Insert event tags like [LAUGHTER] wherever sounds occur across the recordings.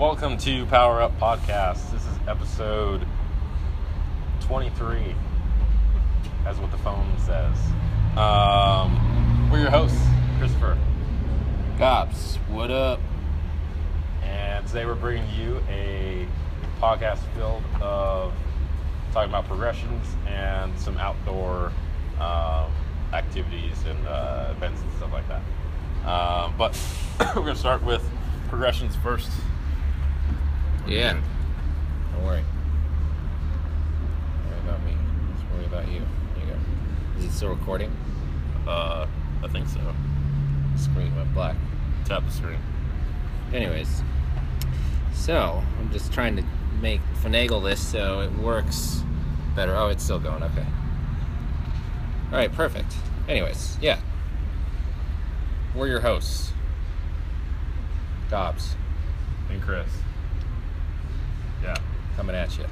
Welcome to Power Up Podcast. This is episode 23, as what the phone says. Um, we're your hosts, Christopher. Cops, what up? And today we're bringing you a podcast filled of talking about progressions and some outdoor um, activities and uh, events and stuff like that. Um, but [COUGHS] we're going to start with progressions first. Yeah. Don't worry. Don't worry about me. Let's worry about you. There you go. Is it still recording? Uh, I think so. Screen went black. Tap the screen. Anyways, so I'm just trying to make finagle this so it works better. Oh, it's still going. Okay. All right, perfect. Anyways, yeah. We're your hosts. Dobbs, And Chris. Coming at you.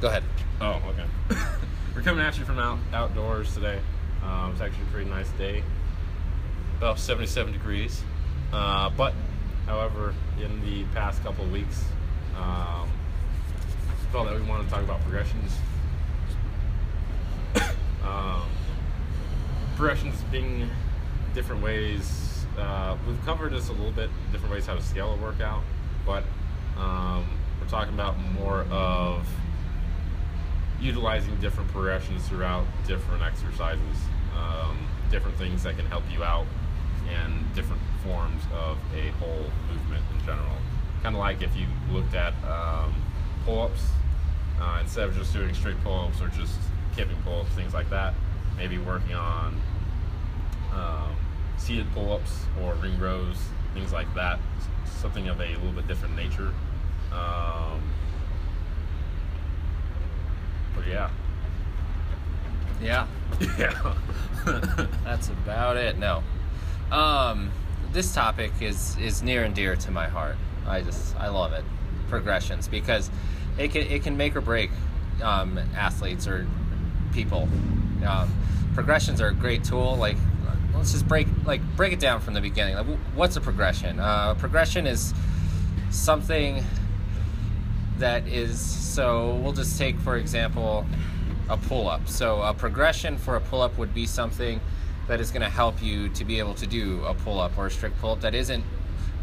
Go ahead. Oh, okay. [LAUGHS] We're coming at you from out outdoors today. Um, it's actually a pretty nice day, about 77 degrees. Uh, but, however, in the past couple of weeks, um, felt that we wanted to talk about progressions. [COUGHS] um, progressions being different ways. Uh, we've covered this a little bit, different ways how to scale a workout, but um, we're talking about more of utilizing different progressions throughout different exercises, um, different things that can help you out, and different forms of a whole movement in general. Kind of like if you looked at um, pull-ups uh, instead of just doing straight pull-ups or just kipping pull-ups, things like that. Maybe working on um, seated pull-ups or ring rows, things like that. Something of a little bit different nature. Um, but yeah, Yeah. yeah. [LAUGHS] That's about it. No. Um, this topic is is near and dear to my heart. I just I love it. Progressions because it can it can make or break um, athletes or people. Um, progressions are a great tool. Like let's just break like break it down from the beginning. Like, what's a progression? Uh, progression is something that is so we'll just take for example a pull-up so a progression for a pull-up would be something that is going to help you to be able to do a pull-up or a strict pull-up that isn't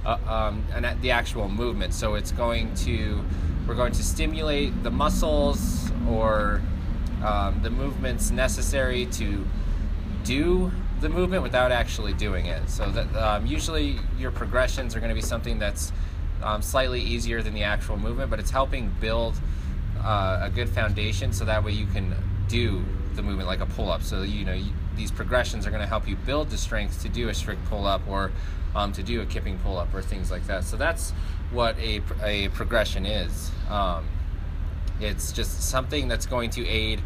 uh, um, an, the actual movement so it's going to we're going to stimulate the muscles or um, the movements necessary to do the movement without actually doing it. So that um, usually your progressions are going to be something that's um, slightly easier than the actual movement, but it's helping build uh, a good foundation so that way you can do the movement like a pull-up. So you know you, these progressions are going to help you build the strength to do a strict pull-up or um, to do a kipping pull-up or things like that. So that's what a, a progression is. Um, it's just something that's going to aid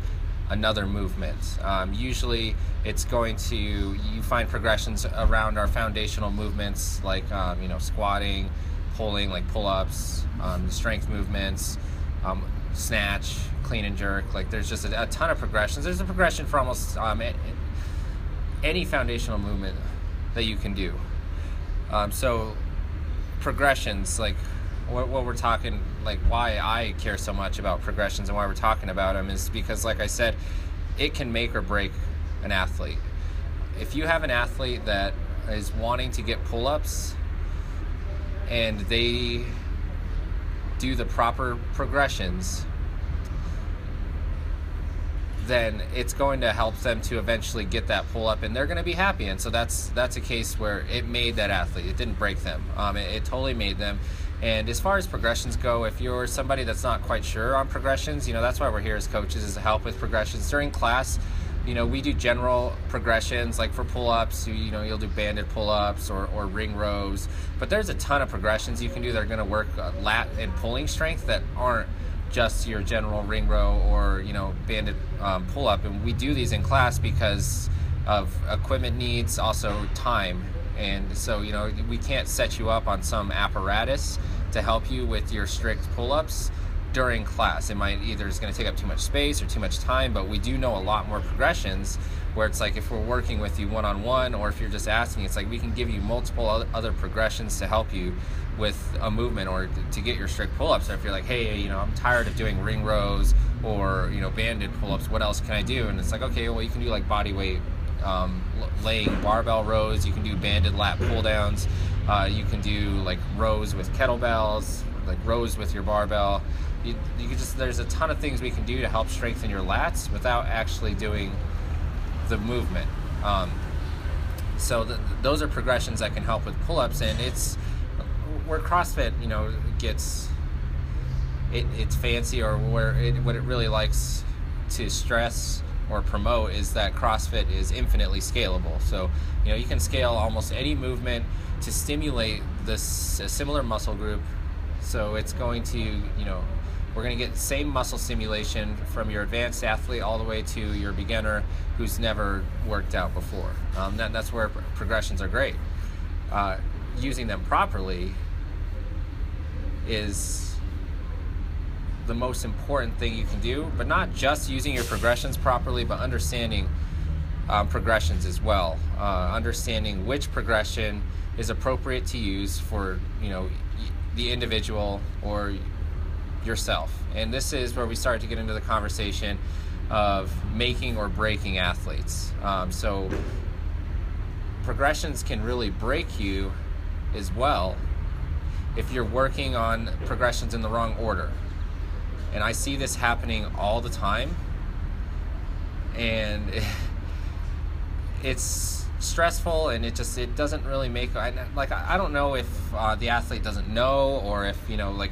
another movement. Um, usually, it's going to you find progressions around our foundational movements like um, you know squatting, pulling, like pull-ups, um, strength movements, um, snatch, clean and jerk. Like there's just a, a ton of progressions. There's a progression for almost um, any foundational movement that you can do. Um, so progressions like what, what we're talking like why i care so much about progressions and why we're talking about them is because like i said it can make or break an athlete. If you have an athlete that is wanting to get pull-ups and they do the proper progressions then it's going to help them to eventually get that pull up and they're going to be happy. And so that's that's a case where it made that athlete. It didn't break them. Um, it, it totally made them and as far as progressions go if you're somebody that's not quite sure on progressions you know that's why we're here as coaches is to help with progressions. During class you know we do general progressions like for pull-ups you, you know you'll do banded pull-ups or, or ring rows. But there's a ton of progressions you can do that are going to work uh, lat and pulling strength that aren't just your general ring row or you know banded um, pull up and we do these in class because of equipment needs also time and so you know we can't set you up on some apparatus to help you with your strict pull-ups during class. It might either is going to take up too much space or too much time, but we do know a lot more progressions where it's like if we're working with you one on one or if you're just asking, it's like we can give you multiple other progressions to help you with a movement or to get your strict pull ups. So if you're like, hey, you know, I'm tired of doing ring rows or, you know, banded pull ups, what else can I do? And it's like, okay, well, you can do like body weight um, laying barbell rows, you can do banded lat pull downs, uh, you can do like rows with kettlebells, like rows with your barbell. You, you can just, there's a ton of things we can do to help strengthen your lats without actually doing the movement. Um, so the, those are progressions that can help with pull-ups, and it's where CrossFit, you know, gets it, it's fancy, or where it, what it really likes to stress or promote is that CrossFit is infinitely scalable. So you know you can scale almost any movement to stimulate this a similar muscle group. So it's going to you know we're going to get the same muscle stimulation from your advanced athlete all the way to your beginner who's never worked out before. Um, that, that's where progressions are great. Uh, using them properly is the most important thing you can do, but not just using your progressions properly, but understanding um, progressions as well. Uh, understanding which progression is appropriate to use for you know the individual or yourself. And this is where we start to get into the conversation of making or breaking athletes. Um, so progressions can really break you as well if you're working on progressions in the wrong order. And I see this happening all the time. And [LAUGHS] it's stressful and it just it doesn't really make like I don't know if uh, the athlete doesn't know or if you know like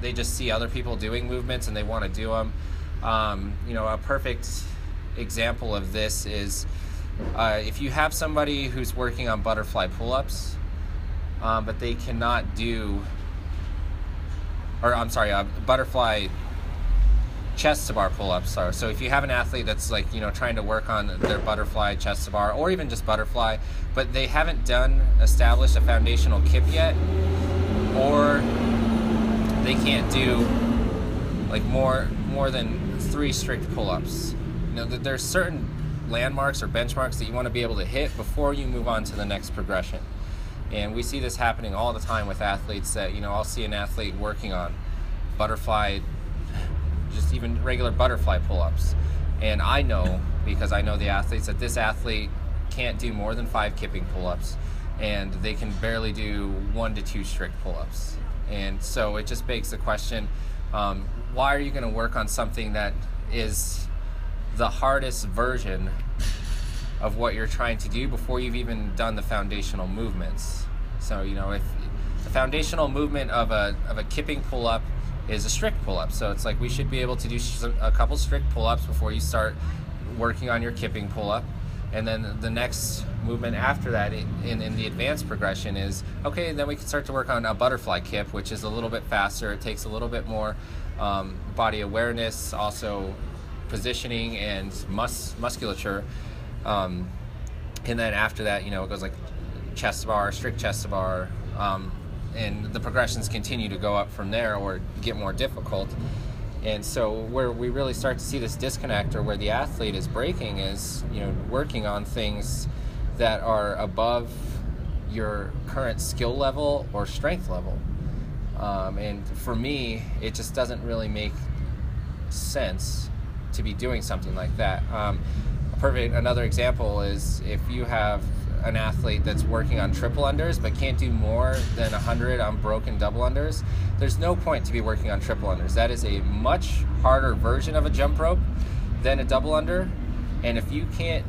they just see other people doing movements and they want to do them. Um, you know, a perfect example of this is uh, if you have somebody who's working on butterfly pull-ups, um, but they cannot do, or I'm sorry, uh, butterfly chest to bar pull-ups are. So if you have an athlete that's like you know trying to work on their butterfly chest to bar, or even just butterfly, but they haven't done established a foundational kip yet, or they can't do like more more than three strict pull-ups. You know, there's certain landmarks or benchmarks that you want to be able to hit before you move on to the next progression. And we see this happening all the time with athletes that, you know, I'll see an athlete working on butterfly, just even regular butterfly pull ups. And I know, because I know the athletes, that this athlete can't do more than five kipping pull ups and they can barely do one to two strict pull ups. And so it just begs the question um, why are you going to work on something that is the hardest version of what you're trying to do before you've even done the foundational movements? So, you know, if the foundational movement of a, of a kipping pull up is a strict pull up. So it's like we should be able to do a couple strict pull ups before you start working on your kipping pull up and then the next movement after that in, in the advanced progression is okay then we can start to work on a butterfly kip which is a little bit faster. It takes a little bit more um, body awareness also positioning and mus- musculature. Um, and then after that you know it goes like chest bar strict chest bar um, and the progressions continue to go up from there or get more difficult and so where we really start to see this disconnect or where the athlete is breaking is, you know, working on things that are above your current skill level or strength level. Um, and for me, it just doesn't really make sense to be doing something like that. Um, perfect another example is if you have an athlete that's working on triple unders but can't do more than 100 on broken double unders, there's no point to be working on triple unders. That is a much harder version of a jump rope than a double under. And if you can't,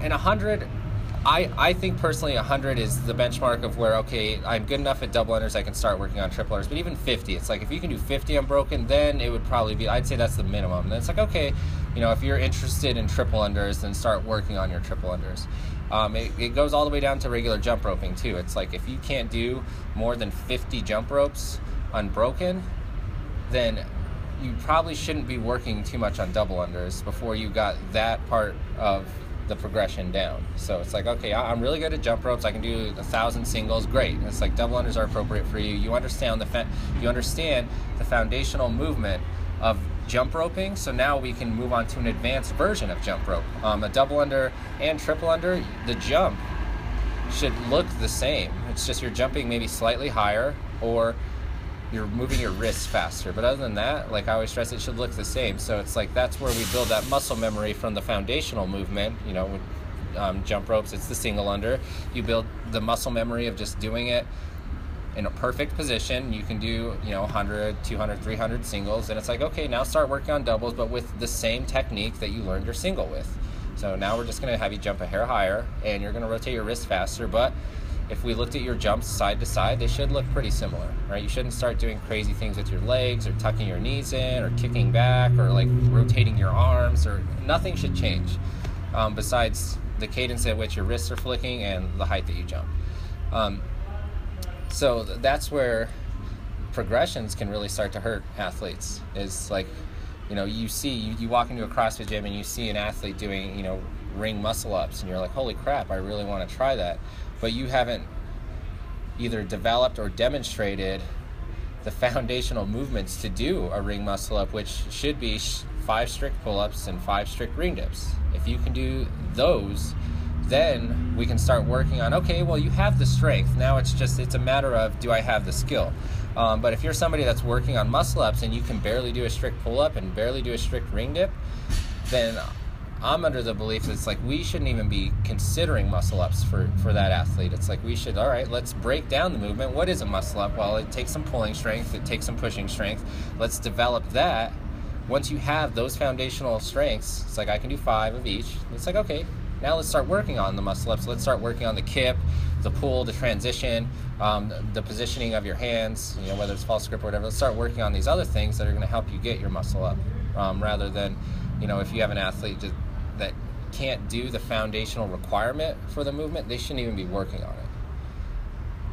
and 100, I, I think personally 100 is the benchmark of where, okay, I'm good enough at double unders, I can start working on triple unders. But even 50, it's like if you can do 50 unbroken, then it would probably be, I'd say that's the minimum. And it's like, okay, you know, if you're interested in triple unders, then start working on your triple unders. Um, it, it, goes all the way down to regular jump roping too. It's like if you can't do more than 50 jump ropes unbroken, then you probably shouldn't be working too much on double unders before you got that part of the progression down. So it's like, okay, I'm really good at jump ropes. I can do a thousand singles. Great. It's like double unders are appropriate for you. You understand the fa- you understand the foundational movement of jump roping. So now we can move on to an advanced version of jump rope. Um, a double under and triple under, the jump should look the same. It's just you're jumping maybe slightly higher or you're moving your wrists faster. But other than that, like I always stress, it should look the same. So it's like that's where we build that muscle memory from the foundational movement. You know, with um, jump ropes, it's the single under. You build the muscle memory of just doing it in a perfect position. You can do, you know, 100, 200, 300 singles. And it's like, okay, now start working on doubles, but with the same technique that you learned your single with. So now we're just going to have you jump a hair higher and you're going to rotate your wrist faster. But if we looked at your jumps side to side, they should look pretty similar, right? You shouldn't start doing crazy things with your legs or tucking your knees in or kicking back or like rotating your arms or nothing should change um, besides the cadence at which your wrists are flicking and the height that you jump. Um, so th- that's where progressions can really start to hurt athletes. Is like you know you see you, you walk into a crossfit gym and you see an athlete doing you know ring muscle ups and you're like holy crap i really want to try that. But you haven't either developed or demonstrated the foundational movements to do a ring muscle up which should be five strict pull-ups and five strict ring dips. If you can do those then we can start working on okay well you have the strength. Now it's just it's a matter of do i have the skill? Um, but if you're somebody that's working on muscle ups and you can barely do a strict pull up and barely do a strict ring dip then i'm under the belief that it's like we shouldn't even be considering muscle ups for for that athlete. It's like we should all right let's break down the movement. What is a muscle up? Well it takes some pulling strength it takes some pushing strength. Let's develop that. Once you have those foundational strengths it's like i can do five of each. It's like okay now let's start working on the muscle ups. Let's start working on the kip, the pull, the transition, um, the positioning of your hands, you know, whether it's false grip or whatever. Let's start working on these other things that are going to help you get your muscle up um, rather than, you know, if you have an athlete just, that can't do the foundational requirement for the movement, they shouldn't even be working on it.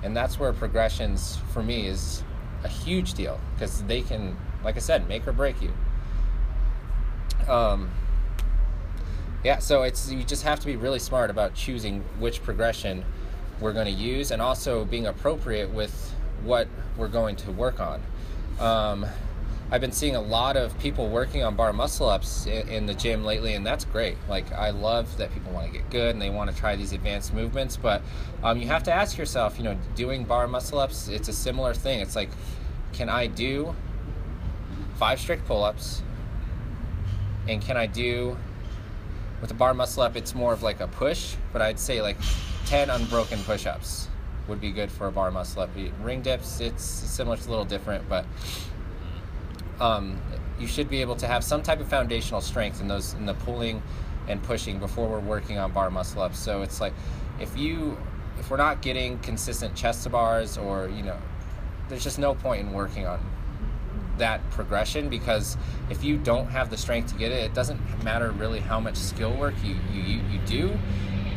And that's where progressions for me is a huge deal because they can, like I said, make or break you. Um, yeah, so it's you just have to be really smart about choosing which progression we're going to use and also being appropriate with what we're going to work on. Um, I've been seeing a lot of people working on bar muscle ups in, in, the gym lately, and that's great. Like, I love that people want to get good and they want to try these advanced movements, but um, you have to ask yourself, you know, doing bar muscle ups, it's a similar thing. It's like, can I do five strict pull ups? And can I do with a bar muscle up, it's more of like a push, but I'd say like 10 unbroken push ups would be good for a bar muscle up. Ring dips, it's similar, it's a little different, but um, you should be able to have some type of foundational strength in those in the pulling and pushing before we're working on bar muscle ups. So it's like if you if we're not getting consistent chest to bars or you know, there's just no point in working on that progression because if you don't have the strength to get it, it doesn't matter really how much skill work you, you, you do,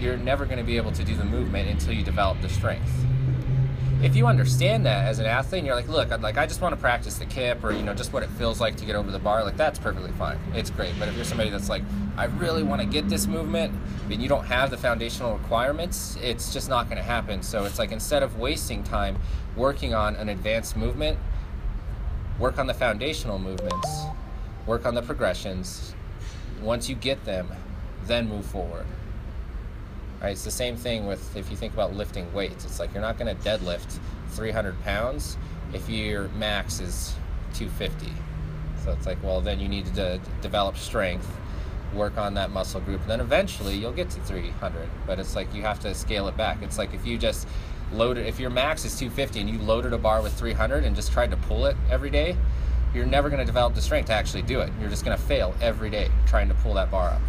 you're never going to be able to do the movement until you develop the strength. If you understand that as an athlete and you're like, look, I'd like I just want to practice the kip or you know just what it feels like to get over the bar, like that's perfectly fine. It's great. But if you're somebody that's like, I really want to get this movement, and you don't have the foundational requirements, it's just not going to happen. So it's like instead of wasting time working on an advanced movement, work on the foundational movements, work on the progressions. Once you get them, then move forward. Right? It's the same thing with if you think about lifting weights. It's like you're not going to deadlift 300 pounds if your max is 250. So it's like, well, then you need to de- develop strength, work on that muscle group, and then eventually you'll get to 300. But it's like you have to scale it back. It's like if you just loaded if your max is 250 and you loaded a bar with 300 and just tried to pull it every day you're never going to develop the strength to actually do it. You're just going to fail every day trying to pull that bar up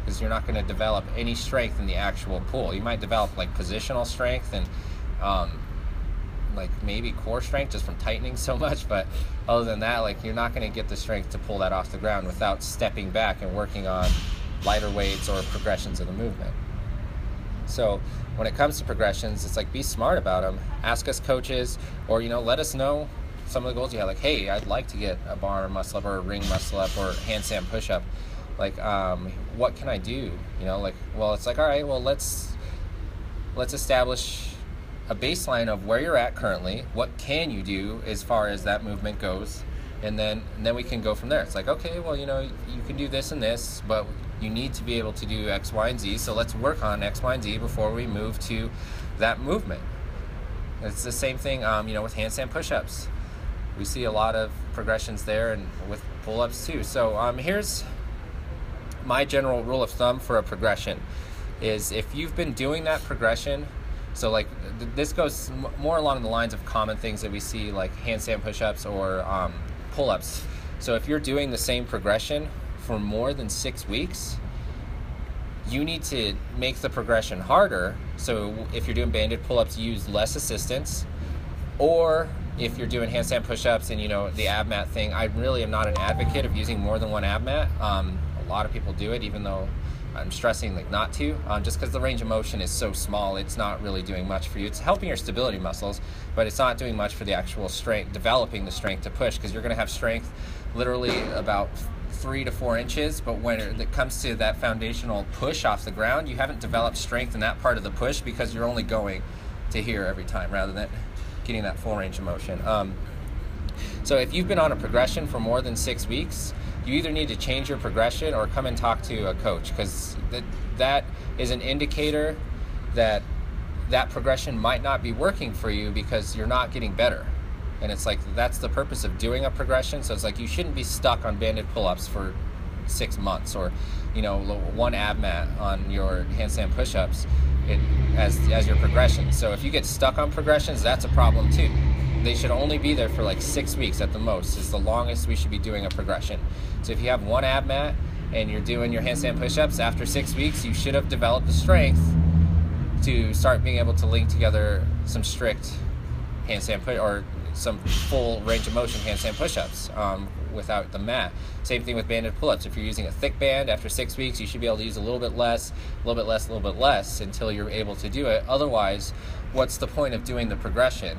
because you're not going to develop any strength in the actual pull. You might develop like positional strength and um, like maybe core strength just from tightening so much but other than that like you're not going to get the strength to pull that off the ground without stepping back and working on lighter weights or progressions of the movement so when it comes to progressions, it's like be smart about them. Ask us coaches, or you know, let us know some of the goals you have. Like, hey, I'd like to get a bar muscle up or a ring muscle up or handstand push up. like um, what can i do you know like well it's like all right well let's let's establish a baseline of where you're at currently what can you do as far as that movement goes and then and then we can go from there it's like okay well you know you can do this and this but you need to be able to do x y and z so let's work on x y and z before we move to that movement. It's the same thing um, you know with handstand push-ups. We see a lot of progressions there and with pull-ups too. So um, here's my general rule of thumb for a progression is if you've been doing that progression so like th- this goes more along the lines of common things that we see like handstand push-ups or um, pull-ups. So if you're doing the same progression for more than six weeks you need to make the progression harder. So if you're doing banded pull-ups use less assistance. Or if you're doing handstand push-ups and you know the ab mat thing i really am not an advocate of using more than one ab mat. Um, a lot of people do it even though i'm stressing like not to um, just because the range of motion is so small it's not really doing much for you. It's helping your stability muscles but it's not doing much for the actual strength developing the strength to push because you're going to have strength literally about three to four inches but when it comes to that foundational push off the ground you haven't developed strength in that part of the push because you're only going to here every time rather than getting that full range of motion. Um, so if you've been on a progression for more than six weeks you either need to change your progression or come and talk to a coach because that, that is an indicator that that progression might not be working for you because you're not getting better and it's like that's the purpose of doing a progression. So it's like you shouldn't be stuck on banded pull-ups for six months or you know one ab mat on your handstand push-ups it, as as your progression. So if you get stuck on progressions that's a problem too. They should only be there for like six weeks at the most is the longest we should be doing a progression. So if you have one ab mat and you're doing your handstand push-ups after six weeks you should have developed the strength to start being able to link together some strict handstand push or some full range of motion handstand push-ups um, without the mat. Same thing with banded pull-ups. If you're using a thick band after six weeks, you should be able to use a little bit less, a little bit less, a little bit less until you're able to do it. Otherwise, what's the point of doing the progression?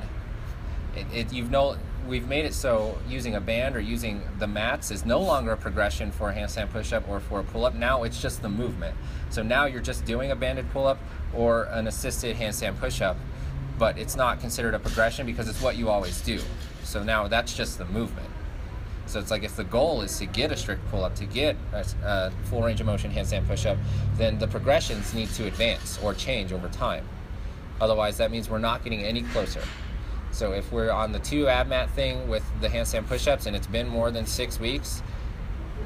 It, it, you've no, we've made it so using a band or using the mats is no longer a progression for a handstand push-up or for a pull-up. Now it's just the movement. So now you're just doing a banded pull-up or an assisted handstand push-up but it's not considered a progression because it's what you always do. So now that's just the movement. So it's like if the goal is to get a strict pull up, to get a, a full range of motion handstand push up, then the progressions need to advance or change over time. Otherwise, that means we're not getting any closer. So if we're on the two ab mat thing with the handstand push ups and it's been more than six weeks,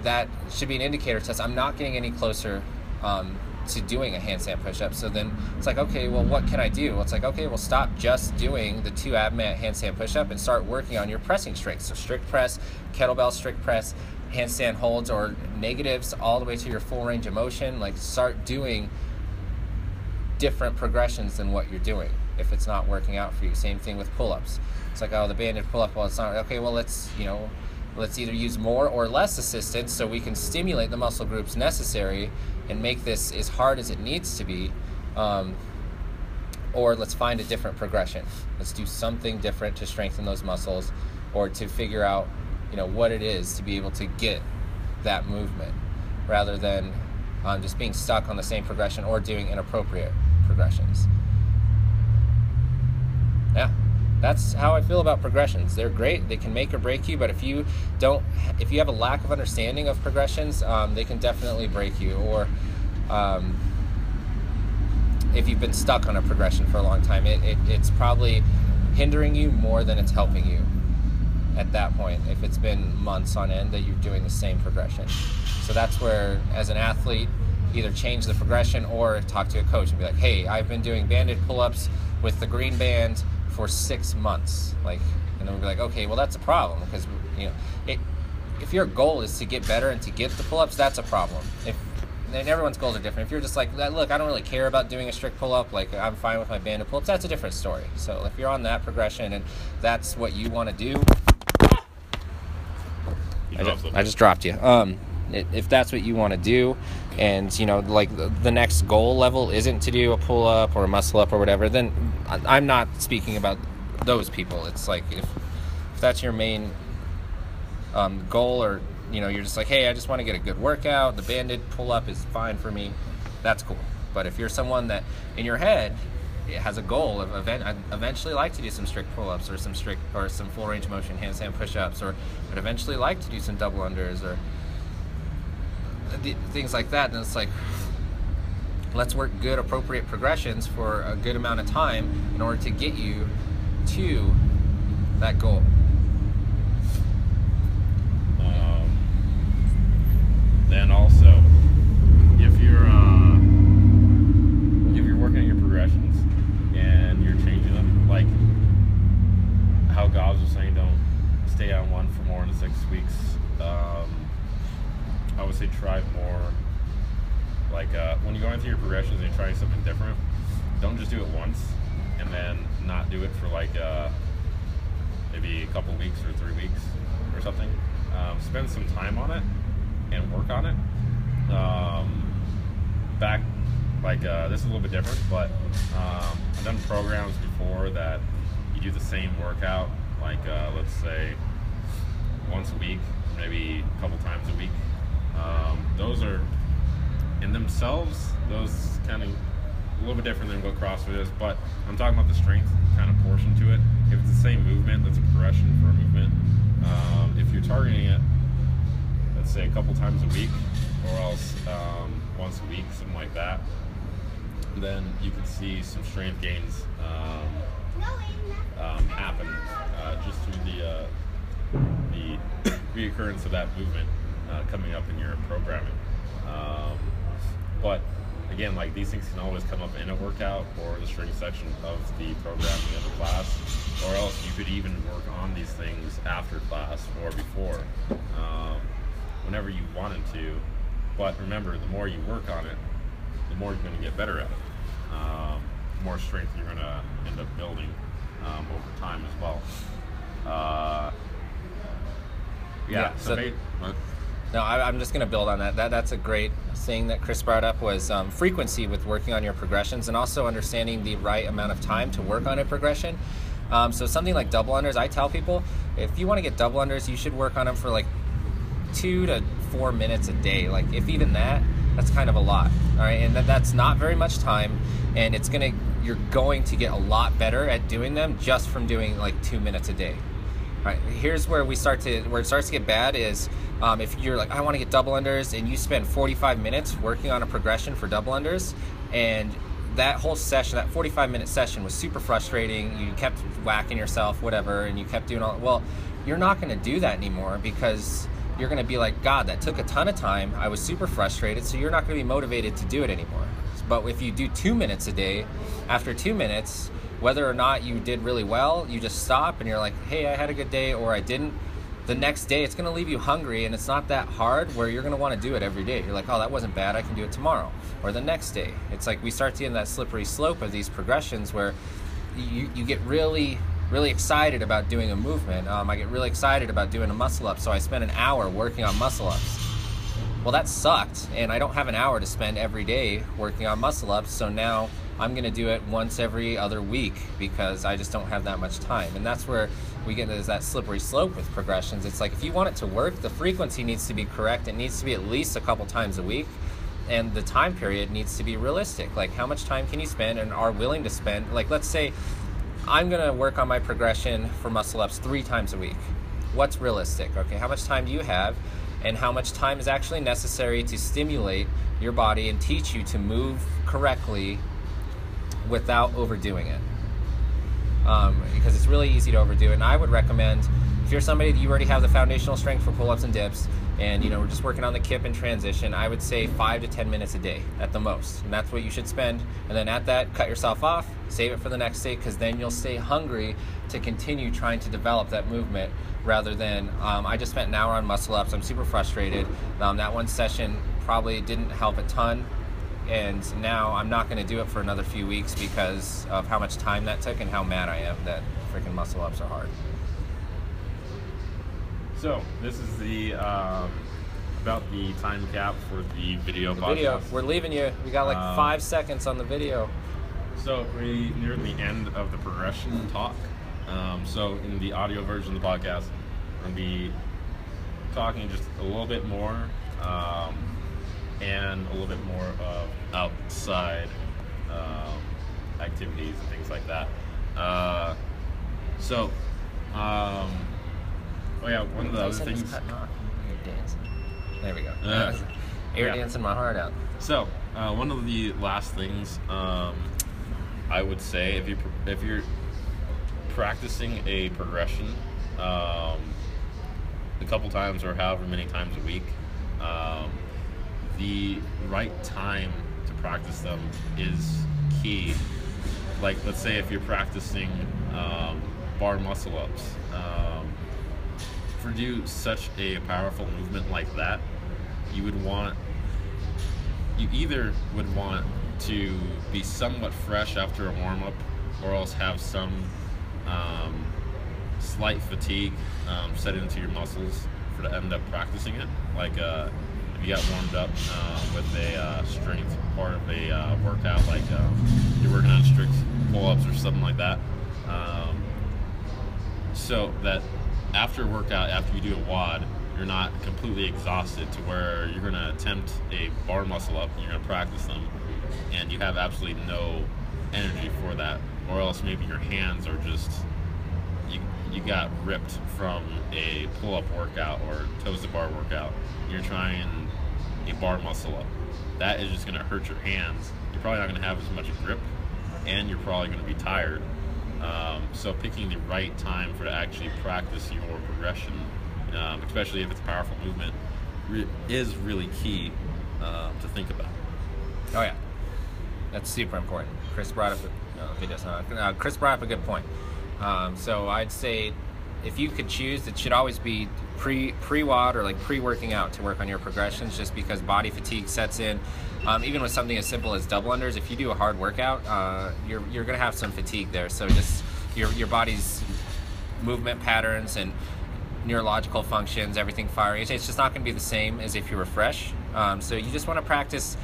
that should be an indicator to us I'm not getting any closer um, to doing a handstand push-up. So then it's like, okay, well, what can I do? Well, it's like, okay, well, stop just doing the two ab mat handstand push-up and start working on your pressing strength. So strict press, kettlebell strict press, handstand holds, or negatives all the way to your full range of motion. Like start doing different progressions than what you're doing if it's not working out for you. Same thing with pull-ups. It's like, oh, the banded pull-up, well, it's not okay. Well, let's you know let's either use more or less assistance so we can stimulate the muscle groups necessary and make this as hard as it needs to be. Um, or let's find a different progression. Let's do something different to strengthen those muscles or to figure out, you know, what it is to be able to get that movement rather than um, just being stuck on the same progression or doing inappropriate progressions. Yeah that's how I feel about progressions. They're great. They can make or break you, but if you don't, if you have a lack of understanding of progressions, um, they can definitely break you. Or um, if you've been stuck on a progression for a long time, it, it, it's probably hindering you more than it's helping you at that point. If it's been months on end that you're doing the same progression, so that's where, as an athlete, either change the progression or talk to a coach and be like, "Hey, I've been doing banded pull-ups with the green band." For six months. Like, and then we'll be like, okay, well, that's a problem because, you know, it, if your goal is to get better and to get the pull ups, that's a problem. If and everyone's goals are different. If you're just like, look, I don't really care about doing a strict pull up, like I'm fine with my band of pull ups, that's a different story. So if you're on that progression and that's what you want to do, I just, I just, dropped you. Um, if that's what you want to do and you know like the, next goal level isn't to do a pull up or a muscle up or whatever then i'm not speaking about those people it's like if, if that's your main um, goal or you know you're just like, hey, I just want to get a good workout. The banded pull up is fine for me. That's cool. But if you're someone that in your head has a goal of event, I'd eventually like to do some strict pull ups or some strict or some full range motion handstand push ups, or I'd eventually like to do some double unders or things like that. And it's like, let's work good, appropriate progressions for a good amount of time in order to get you to that goal. Um, then also, if you're uh, if you're working on your progressions and you're changing them, like how Gobs was saying, don't stay on one for more than six weeks. Um, I would say try more. Like uh, when you go into your progressions and you're trying something different, don't just do it once and then not do it for like uh, maybe a couple weeks or three weeks or something. Um, spend some time on it and work on it. Um, back, like uh, this is a little bit different, but um, I've done programs before that you do the same workout, like uh, let's say once a week, maybe a couple times a week. Um, those are in themselves, those kind of a little bit different than what CrossFit is, but I'm talking about the strength kind of portion to it. If it's the same movement, that's a progression for a movement. Um, if you're targeting it, let's say a couple times a week, or else um, once a week, something like that, then you can see some strength gains um, um, happen uh, just through the uh, the reoccurrence of that movement uh, coming up in your programming. Um, but again, like these things can always come up in a workout or the strength section of the programming of the class, or else you could even work on these things after class or before, um, whenever you wanted to. But remember, the more you work on it, the more you're going to get better at it. Um, the more strength you're going to end up building um, over time as well. Uh, yeah, Yeah, so, so-? No, I, I'm just going to build on that. That that's a great thing that Chris brought up was um, frequency with working on your progressions and also understanding the right amount of time to work on a progression. Um, so something like double unders, I tell people if you want to get double unders, you should work on them for like two to four minutes a day. Like if even that, that's kind of a lot. All right, and that, that's not very much time, and it's gonna you're going to get a lot better at doing them just from doing like two minutes a day. All right, here's where we start to where it starts to get bad is um, if you're like I want to get double unders and you spend 45 minutes working on a progression for double unders and that whole session that 45 minute session was super frustrating you kept whacking yourself whatever and you kept doing all well you're not going to do that anymore because you're going to be like god that took a ton of time i was super frustrated so you're not going to be motivated to do it anymore. But if you do two minutes a day after two minutes whether or not you did really well you just stop and you're like hey i had a good day or i didn't the next day it's going to leave you hungry and it's not that hard where you're going to want to do it every day. You're like oh that wasn't bad i can do it tomorrow or the next day. It's like we start in that slippery slope of these progressions where you, you get really really excited about doing a movement. Um, i get really excited about doing a muscle up so i spend an hour working on muscle ups well that sucked and i don't have an hour to spend every day working on muscle ups so now i'm going to do it once every other week because i just don't have that much time. And that's where we get into that slippery slope with progressions it's like if you want it to work the frequency needs to be correct. It needs to be at least a couple times a week and the time period needs to be realistic. Like how much time can you spend and are willing to spend? Like let's say i'm to work on my progression for muscle ups three times a week. What's realistic? Okay how much time do you have? And how much time is actually necessary to stimulate your body and teach you to move correctly without overdoing it um, because it's really easy to overdo. It and i would recommend if you're somebody that you already have the foundational strength for pull-ups and dips and you know we're just working on the kip and transition i would say five to ten minutes a day at the most. And that's what you should spend. And then at that cut yourself off save it for the next day because then you'll stay hungry to continue trying to develop that movement rather than um, i just spent an hour on muscle ups i'm super frustrated. Um, that one session probably didn't help a ton and now i'm not going to do it for another few weeks because of how much time that took and how mad i am that freaking muscle ups are hard So this is the um, about the time cap for the video the podcast. video we're leaving you we got like Um, five seconds on the video So we near the end of the progression talk. Um, so in the audio version of the podcast, we're gonna be talking just a little bit more, um, and a little bit more of outside um, activities and things like that. Uh, so, um, oh yeah, one of the other things. You're dancing. There we go. Uh, [LAUGHS] Air yeah. dancing my heart out. So, uh, one of the last things um, I would say, if you if you're practicing a progression um, a couple times or however many times a week, um, the right time to practice them is key. Like, let's say if you're practicing um, bar muscle ups, um, for do such a powerful movement like that, you would want you either would want to be somewhat fresh after a warm up, or else have some um, slight fatigue um, set into your muscles for to end up practicing it. Like uh, if you got warmed up uh, with a uh, strength part of a uh, workout, like um, you're working on strict pull ups or something like that. Um, so that after a workout, after you do a WOD, you're not completely exhausted to where you're going to attempt a bar muscle up and you're going to practice them and you have absolutely no energy for that or else maybe your hands are just you, you got ripped from a pull-up workout or toes to bar workout you're trying a bar muscle up that is just going to hurt your hands you're probably not going to have as much grip and you're probably going to be tired um, so picking the right time for to actually practice your progression, um, especially if it's powerful movement, re- is really key uh, to think about. Oh yeah, that's super important. Chris brought up. No, does not. Uh, Chris brought up a good point. Um, so I'd say if you could choose, it should always be pre pre WOD or like pre working out to work on your progressions, just because body fatigue sets in. Um, even with something as simple as double unders, if you do a hard workout, uh, you're you're gonna have some fatigue there. So just your your body's movement patterns and neurological functions, everything firing. It's just not going to be the same as if you were fresh. Um, so you just want to practice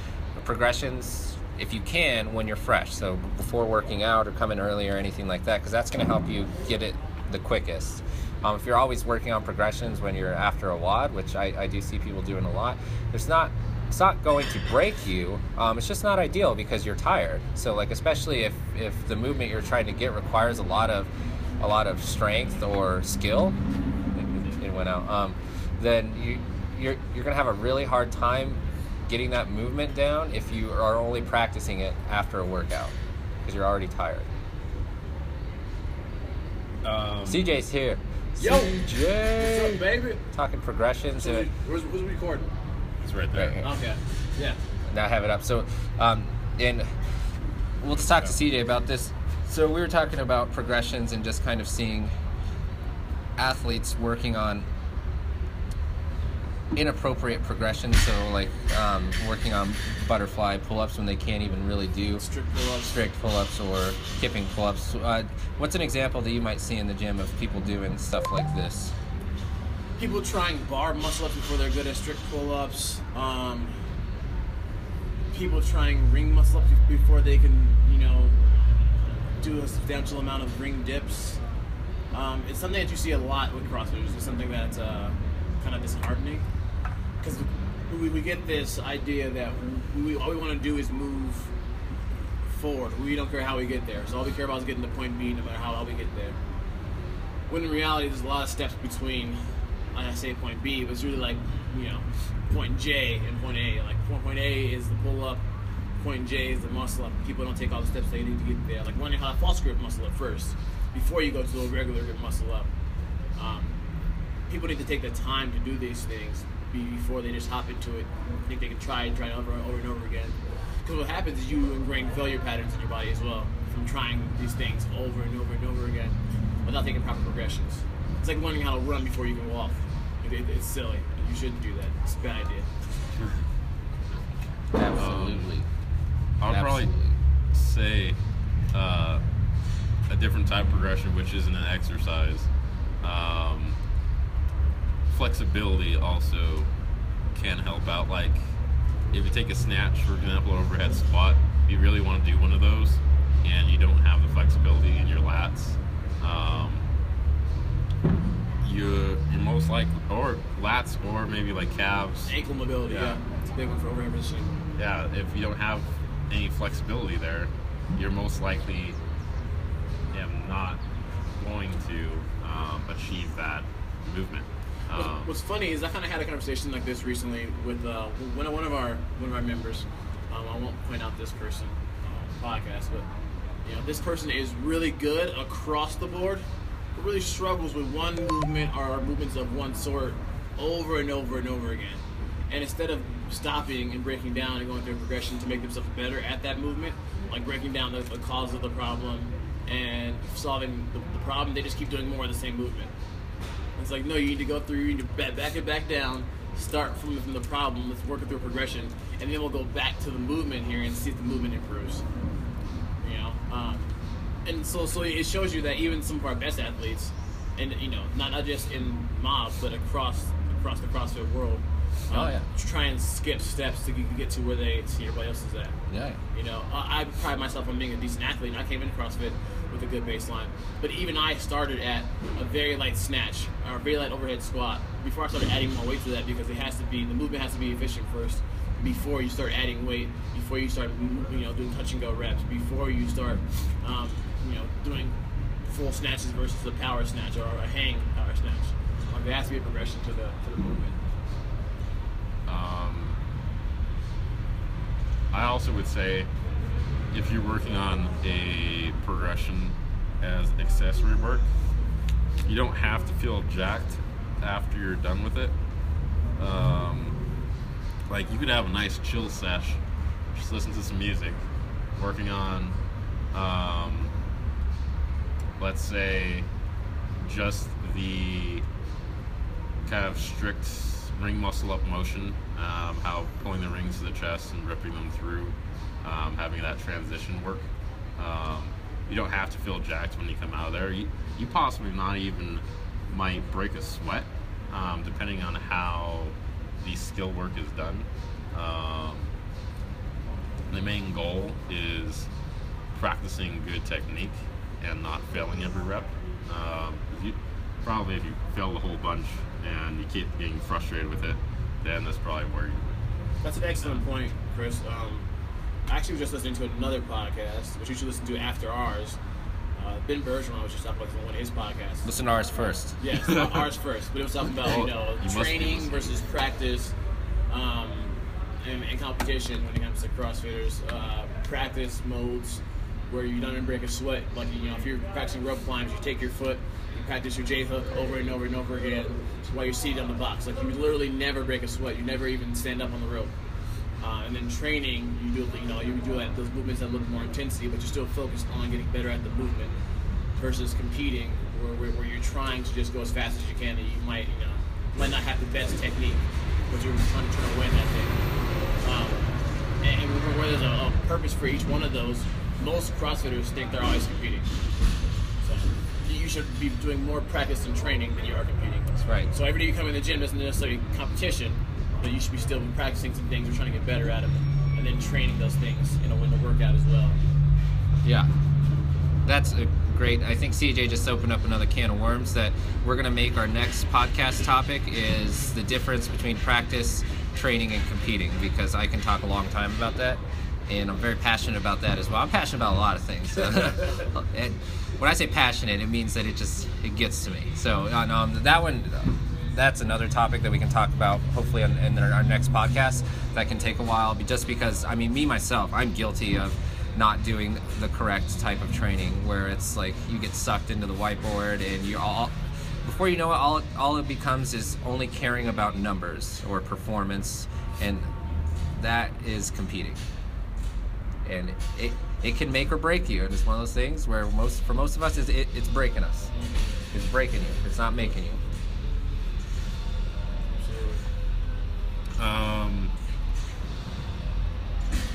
progressions if you can when you're fresh. So before working out or coming early or anything like that, because that's going to help you get it the quickest. Um, if you're always working on progressions when you're after a WOD, which I, I do see people doing a lot, there's not it's not going to break you. Um, it's just not ideal because you're tired. So like especially if if the movement you're trying to get requires a lot of a lot of strength or skill, it, it went out. Um, then you you're you're gonna have a really hard time getting that movement down if you are only practicing it after a workout because you're already tired. Um, CJ's here. Yo! What's CJ up, baby? talking progressions. So, where's, where's we recording? it's right there. Right here. Okay. Yeah. now I have it up. So, um, and we'll just talk to CJ about this. So we were talking about progressions and just kind of seeing athletes working on inappropriate progression. So like um, working on butterfly pull-ups when they can't even really do Strict pull-ups. strict pull-ups or kipping pull-ups. Uh, what's an example that you might see in the gym of people doing stuff like this? People trying bar muscle ups before they're good at strict pull-ups. Um, people trying ring muscle ups before they can, you know, do a substantial amount of ring dips. Um, it's something that you see a lot with CrossFitters. It's something that's uh, kind of disheartening because we, we get this idea that we, all we want to do is move forward. We don't care how we get there. So all we care about is getting to point B, no matter how we get there. When in reality, there's a lot of steps between. I say point B, but it's really like you know point J and point A. Like point A is the pull up, point J is the muscle up. People don't take all the steps they need to get there. Like learning how to false grip muscle up first before you go to a regular grip muscle up. Um, people need to take the time to do these things before they just hop into it. I think they can try and try it over and over and over again. Because what happens is you ingrain failure patterns in your body as well from trying these things over and over and over again without taking proper progressions. It's like learning how to run before you can walk. It- it- it's silly. You shouldn't do that. It's a bad idea. [LAUGHS] Absolutely. I would probably say uh, a different type of progression, which isn't an exercise. Um, flexibility also can help out. Like if you take a snatch, for example, or overhead squat, you really want to do one of those, and you don't have the flexibility in your lats, um, you you're most likely, or lats, or maybe like calves. Ankle mobility, Yeah. yeah. It's a big one for overhead positioning. Yeah, if you don't have any flexibility there, you're most likely yeah, not going to um, achieve that movement. What's- Um, What's funny is I kind of had a conversation like this recently with uh, one, of, one of our one of our members. Um, I won't point out this person uh, on the podcast, but you know this person is really good across the board, but really struggles with one movement or movements of one sort over and over and over again. And instead of stopping and breaking down and going through a progression to make themselves better at that movement, like breaking down the, the cause of the problem and solving the, the problem, they just keep doing more of the same movement. It's like, no, you need to go through, you need to back, back it back down, start from, from the problem, let's work it through a progression, and then we'll go back to the movement here and see if the movement improves. You know? Um, and so, so it shows you that even some of our best athletes, and you know, not, not just in mobs, but across across the CrossFit world, um, Oh, yeah. try and skip steps to get get to where they see everybody else is at. Yeah. You know, I, I pride myself on being a decent athlete, and I came into CrossFit with a good baseline. But even I started at a very light snatch or a very light overhead squat before I started adding more weight to that because it has to be the movement has to be efficient first before you start adding weight, before you start you know doing touch and go reps, before you start um, you know doing full snatches versus a power snatch or a hang power snatch. Like there has to be a progression to the to the movement. Um, I also would say if you're working on a progression as accessory work, you don't have to feel jacked after you're done with it. Um, like you could have a nice chill sesh, just listen to some music, working on, um, let's say, just the kind of strict ring muscle up motion, um, how pulling the rings to the chest and ripping them through, um, having that transition work. Um, you don't have to feel jacked when you come out of there. You, you possibly not even might break a sweat, um, depending on how the skill work is done. Um, the main goal is practicing good technique and not failing every rep. Um, you, probably if you fail a whole bunch and you keep getting frustrated with it, then that's probably where you. That's an excellent point, Chris. Um, I actually was just listening to another podcast, which you should listen to after ours. Uh, ben Bergeron was just talking about one of his podcasts. Listen to ours first. Yes, [LAUGHS] ours first, but it was talking about you know You training versus practice, um, and, and competition when it comes to CrossFitters. Uh, practice modes where you don't even break a sweat. Like you know, if you're practicing rope climbs, you take your foot, you practice your J hook over and over and over again while you're seated on the box. Like you literally never break a sweat. You never even stand up on the rope. Uh, and then training, you do you know you do that, those movements at a little more intensity, but you're still focused on getting better at the movement versus competing, where, where, where you're trying to just go as fast as you can, and you might you know might not have the best technique, but you're trying to try to win that thing. Um, and, and where- where there's a, a purpose for each one of those, most CrossFitters think they're always competing. So you should be doing more practice and training than you are competing. That's right. So every day you come in the gym isn't necessarily competition, but you should be still practicing some things or trying to get better at them, and then training those things, in a in the workout as well. Yeah. That's a great. I think CJ just opened up another can of worms that we're going to make our next podcast topic is the difference between practice, training, and competing because I can talk a long time about that. And I'm very passionate about that as well. I'm passionate about a lot of things. [LAUGHS] and when I say passionate, it means that it just it gets to me. So uh, no, that one, that's another topic that we can talk about hopefully in, in our next podcast. That can take a while, just because I mean, me myself, I'm guilty of not doing the correct type of training where it's like you get sucked into the whiteboard and you're all before you know it all, all it becomes is only caring about numbers or performance and that is competing. And it, it can make or break you and it's one of those things where most for most of us is it, it's breaking us. It's breaking you. It's not making you Um,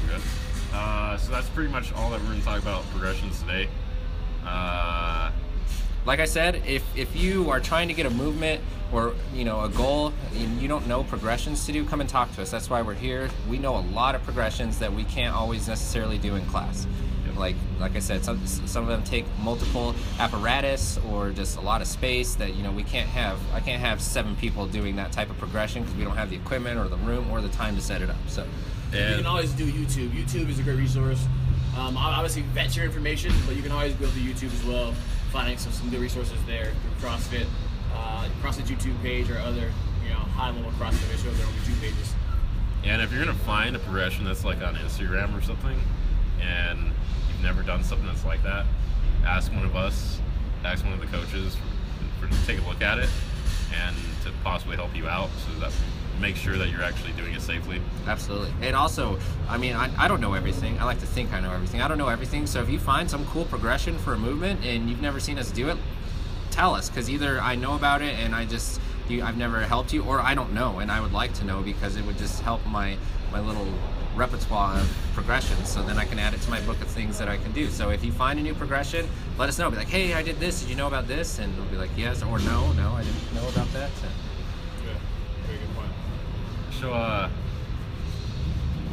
good. Uh, so that's pretty much all that we're going to talk about progressions today. Uh, like I said, if if you are trying to get a movement or you know a goal and you don't know progressions to do, come and talk to us. That's why we're here. We know a lot of progressions that we can't always necessarily do in class. Like like I said, some some of them take multiple apparatus or just a lot of space that you know we can't have. I can't have seven people doing that type of progression because we don't have the equipment or the room or the time to set it up. So you can always do YouTube. YouTube is a great resource. Um, obviously, vet your information, but you can always go to YouTube as well, finding some, some good resources there through CrossFit, uh, CrossFit YouTube page or other you know high level CrossFit shows their own YouTube pages. And if you're gonna find a progression that's like on Instagram or something, and never done something that's like that, ask one of us, ask one of the coaches for, for to take a look at it, and to possibly help you out, so that make sure that you're actually doing it safely. Absolutely. And also, I mean, I, I don't know everything. I like to think I know everything. I don't know everything. So if you find some cool progression for a movement and you've never seen us do it, tell us because either I know about it and I just you, I've never helped you, or I don't know and I would like to know because it would just help my my little repertoire of progressions. So then I can add it to my book of things that I can do. So if you find a new progression, let us know. Be like, hey, I did this. Did you know about this? And we'll be like, yes, or no, no, I didn't know about that. So, Yeah, very good point. So, uh,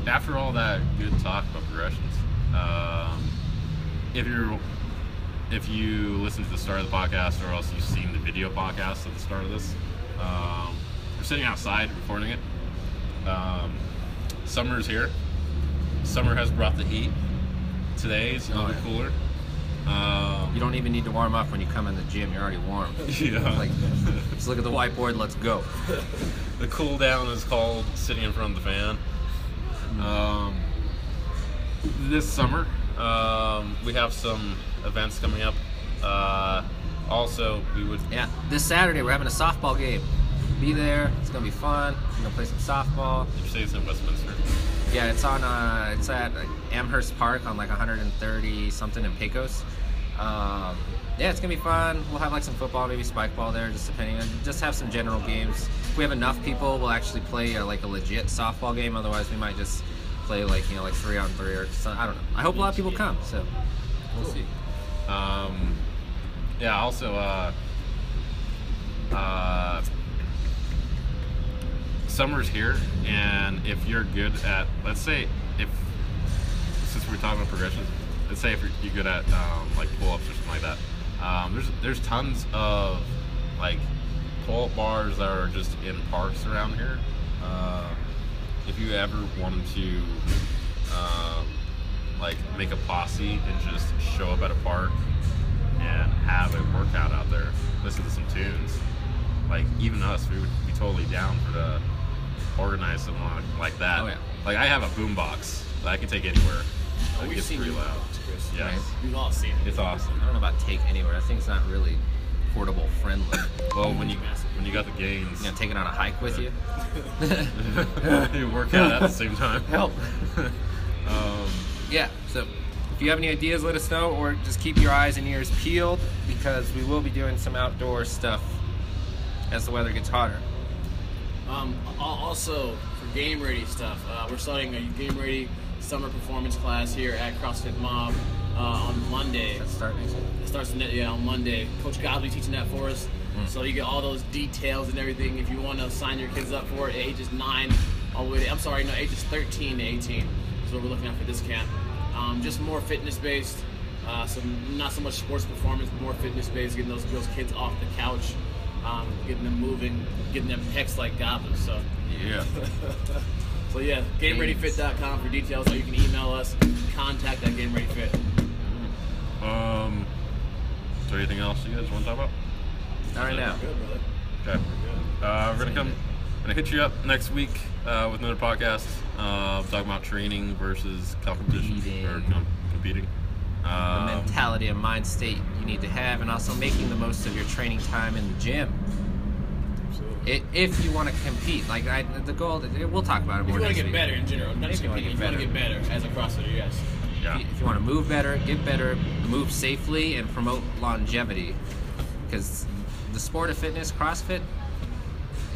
after all that good talk about progressions, um, if you're if you listen to the start of the podcast or else you've seen the video podcast at the start of this, um, we're sitting outside recording it. Um, summer's here. Summer has brought the heat. Today's a little Oh, yeah. cooler. Um, you don't even need to warm up when you come in the gym. You're already warm. [LAUGHS] yeah. like, just look at the whiteboard. Let's go. [LAUGHS] the cool down is called sitting in front of the fan. Um, this summer, um, we have some events coming up. Uh, also, we would Yeah, this Saturday we're having a softball game. Be there. It's gonna be fun. We're gonna play some softball. you say it's in Westminster. Yeah, it's on. Uh, it's at Amherst Park on like 130 something in Pecos. Um, yeah, it's gonna be fun. We'll have like some football, maybe spike ball there, just depending. on Just have some general games. If we have enough people, we'll actually play uh, like a legit softball game. Otherwise, we might just play like you know like three on three or something. I don't know. I hope a lot of people come. So we'll Cool. see. Um, yeah. Also, uh, uh, summer's here, and if you're good at, let's say, if since we're talking about progressions, let's say if you're, you're good at um, like pull-ups or something like that, um, there's there's tons of like pull-up bars that are just in parks around here. Uh, if you ever wanted to um, like make a posse and just show up at a park and have a workout out there, listen to some tunes. Like even us, we would be totally down for to organize something like, like that. Oh, yeah. Like I have a boombox that I can take anywhere. Oh, It we've gets seen pretty you loud. Chris. Yes. Right. We've all seen it. It's awesome. I don't know about take anywhere. I think it's not really portable friendly. Well, when you when you got the gains, You know, take it on a hike with you. [LAUGHS] you work out at the same time. [LAUGHS] Help. [LAUGHS] Um, yeah. So if you have any ideas, let us know, or just keep your eyes and ears peeled because we will be doing some outdoor stuff as the weather gets hotter. Um, also, for game ready stuff, uh, we're starting a game ready summer performance class here at CrossFit Mob uh, on Monday. Let's start next. It starts yeah, on Monday. Coach Godley teaching that for us. Mm. So you get all those details and everything. If you want to sign your kids up for it, ages 9 all the way to, I'm sorry, no, ages 13 to 18 is what we're looking at for this camp. Um, just more fitness based. Uh, some not so much sports performance, but more fitness based, getting those those kids off the couch, um, getting them moving, getting them pecs like goblins. So yeah. [LAUGHS] so yeah, GameReadyFit.com for details, or you can email us, contact at GameReadyFit. Um, is there anything else you guys want to talk about? Not right now. Good, brother. Okay. Uh, we're gonna come. Gonna hit you up next week uh, with another podcast. Uh, talking about training versus competition or Competing. com- competing. The Um, mentality and mind state you need to have, and also making the most of your training time in the gym. Absolutely. If you want to compete, like I, the goal, we'll talk about it more. If you want to get week. better in general, not If just you wanna competing, if you get want to get better as a CrossFitter, yes. yeah. If you, if you want to move better, get better, move safely, and promote longevity. Because the sport of fitness, CrossFit,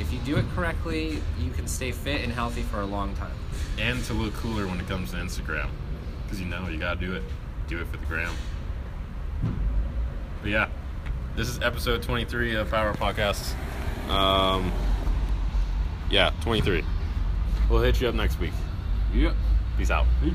if you do it correctly, you can stay fit and healthy for a long time. And to look cooler when it comes to Instagram, because you know you gotta do it. Do it for the gram. But yeah, this is episode 23 of Power Podcasts. Um, yeah, 23. We'll hit you up next week. Yeah. Peace out. Peace.